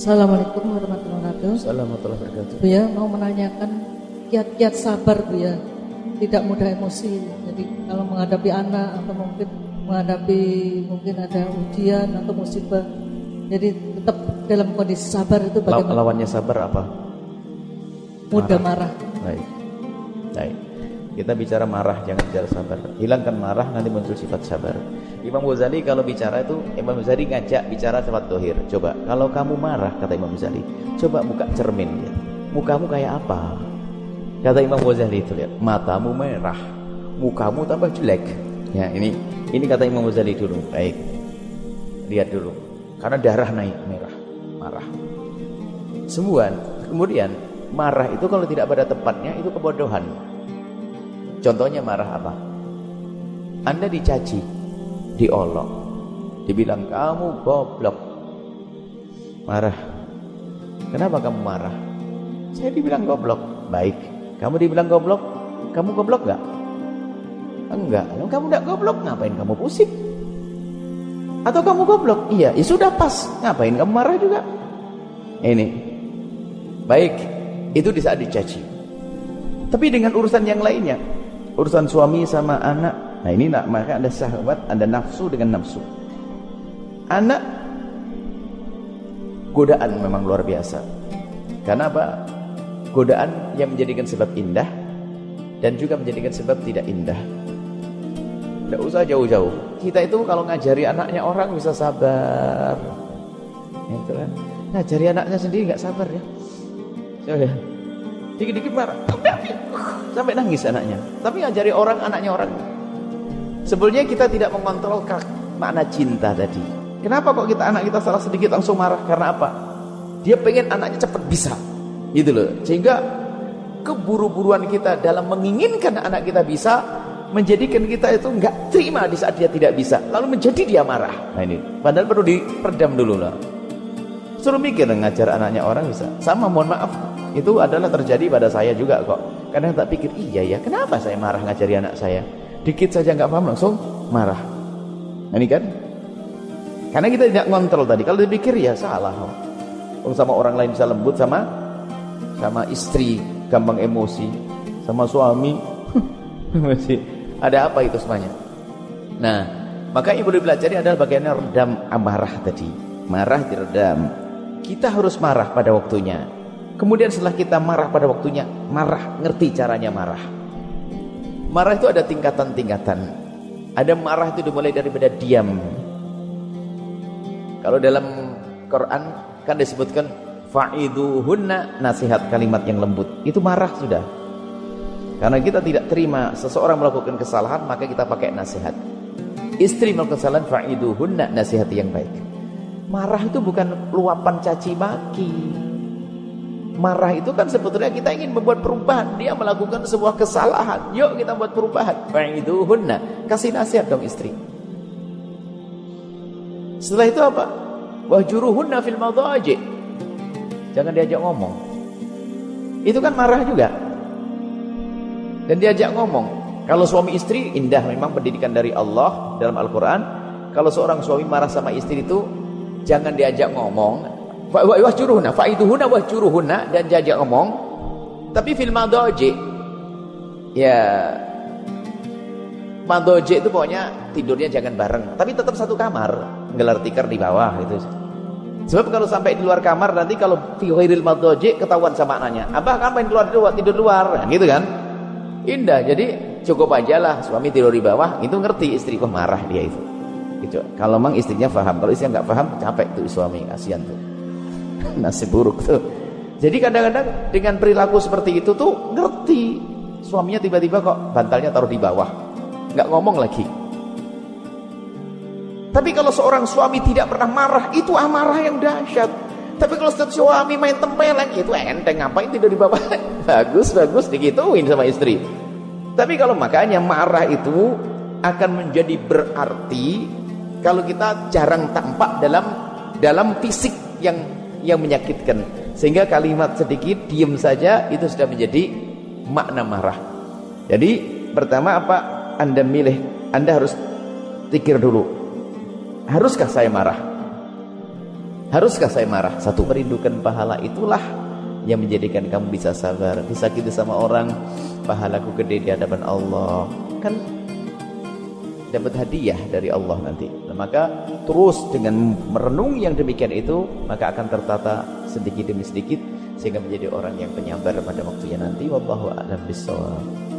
Assalamualaikum warahmatullahi wabarakatuh. Assalamualaikum warahmatullahi wabarakatuh. Bu ya mau menanyakan kiat-kiat sabar Bu ya. Tidak mudah emosi. Jadi kalau menghadapi anak atau mungkin menghadapi mungkin ada ujian atau musibah. Jadi tetap dalam kondisi sabar itu bagaimana? lawannya sabar apa? Mudah marah. Baik. Baik. Kita bicara marah, jangan bicara sabar. Hilangkan marah, nanti muncul sifat sabar. Imam Ghazali kalau bicara itu, Imam Ghazali ngajak bicara sifat dohir. Coba, kalau kamu marah, kata Imam Ghazali, coba buka cermin. Mukamu kayak apa? Kata Imam Ghazali itu, lihat. Matamu merah, mukamu tambah jelek. Ya, ini ini kata Imam Ghazali dulu. Baik. Lihat dulu. Karena darah naik merah, marah. Semua. Kemudian marah itu kalau tidak pada tempatnya itu kebodohan. Contohnya marah apa? Anda dicaci, diolok, dibilang kamu goblok. Marah. Kenapa kamu marah? Saya dibilang goblok. Baik. Kamu dibilang goblok, kamu goblok gak? Enggak. Kamu tidak goblok, ngapain kamu pusing? Atau kamu goblok? Iya, ya sudah pas. Ngapain kamu marah juga? Ini. Baik, itu di saat dicaci. Tapi dengan urusan yang lainnya, urusan suami sama anak, nah ini nak maka ada sahabat, ada nafsu dengan nafsu. Anak godaan memang luar biasa. Karena apa? Godaan yang menjadikan sebab indah dan juga menjadikan sebab tidak indah. Tidak usah jauh-jauh. Kita itu kalau ngajari anaknya orang bisa sabar. Itu kan. Ngajari anaknya sendiri nggak sabar ya. Coba. Dikit-dikit marah. Sampai nangis anaknya. Tapi ngajari orang anaknya orang. Sebelumnya kita tidak mengontrol makna cinta tadi. Kenapa kok kita anak kita salah sedikit langsung marah? Karena apa? Dia pengen anaknya cepat bisa. Gitu loh. Sehingga keburu-buruan kita dalam menginginkan anak kita bisa menjadikan kita itu nggak terima di saat dia tidak bisa. Lalu menjadi dia marah. Nah ini. Padahal perlu diperdam dulu lah. Suruh mikir ngajar anaknya orang bisa. Sama mohon maaf. Itu adalah terjadi pada saya juga kok. Kadang tak pikir, iya ya, kenapa saya marah ngajari anak saya? Dikit saja nggak paham langsung marah. Ini kan? Karena kita tidak ngontrol tadi. Kalau dipikir ya salah. Oh, sama orang lain bisa lembut sama sama istri gampang emosi, sama suami ada apa itu semuanya. Nah, maka ibu dipelajari adalah bagaimana redam amarah tadi. Marah diredam. Kita harus marah pada waktunya. Kemudian setelah kita marah pada waktunya, marah, ngerti caranya marah. Marah itu ada tingkatan-tingkatan. Ada marah itu dimulai daripada diam. Kalau dalam Quran kan disebutkan fa'iduhunna nasihat kalimat yang lembut. Itu marah sudah. Karena kita tidak terima seseorang melakukan kesalahan, maka kita pakai nasihat. Istri melakukan kesalahan fa'iduhunna nasihat yang baik. Marah itu bukan luapan caci maki. Marah itu kan sebetulnya kita ingin membuat perubahan. Dia melakukan sebuah kesalahan. Yuk kita buat perubahan. Fa'iduhunna. Kasih nasihat dong istri. Setelah itu apa? Wahjuruhunna fil madhaji. Jangan diajak ngomong. Itu kan marah juga. Dan diajak ngomong. Kalau suami istri indah memang pendidikan dari Allah dalam Al-Qur'an. Kalau seorang suami marah sama istri itu jangan diajak ngomong. Wahjuruhunna faiduhunna wahjuruhunna dan diajak ngomong. Tapi fil madhaji ya madhaji itu pokoknya tidurnya jangan bareng, tapi tetap satu kamar, gelar tikar di bawah itu. Sebab kalau sampai di luar kamar nanti kalau fi ghairil ketahuan sama anaknya. Abah kan main keluar luar tidur luar, gitu kan? Indah. Jadi cukup aja lah suami tidur di bawah, itu ngerti istri kok marah dia itu. Gitu. Kalau memang istrinya paham, kalau istrinya nggak paham capek tuh suami, kasihan tuh. Nasib buruk tuh. Jadi kadang-kadang dengan perilaku seperti itu tuh ngerti suaminya tiba-tiba kok bantalnya taruh di bawah, nggak ngomong lagi. Tapi kalau seorang suami tidak pernah marah, itu amarah yang dahsyat. Tapi kalau setiap suami main tempeleng, itu enteng ngapain tidur di bawah? bagus, bagus digituin sama istri. Tapi kalau makanya marah itu akan menjadi berarti kalau kita jarang tampak dalam dalam fisik yang yang menyakitkan. Sehingga kalimat sedikit diam saja itu sudah menjadi makna marah. Jadi pertama apa? Anda milih, Anda harus pikir dulu. Haruskah saya marah? Haruskah saya marah? Satu, merindukan pahala itulah yang menjadikan kamu bisa sabar. Disakiti sama orang, pahalaku gede di hadapan Allah. Kan dapat hadiah dari Allah nanti. Nah, maka terus dengan merenung yang demikian itu, maka akan tertata sedikit demi sedikit sehingga menjadi orang yang penyabar pada waktunya nanti. Wallahu a'lam bishawab.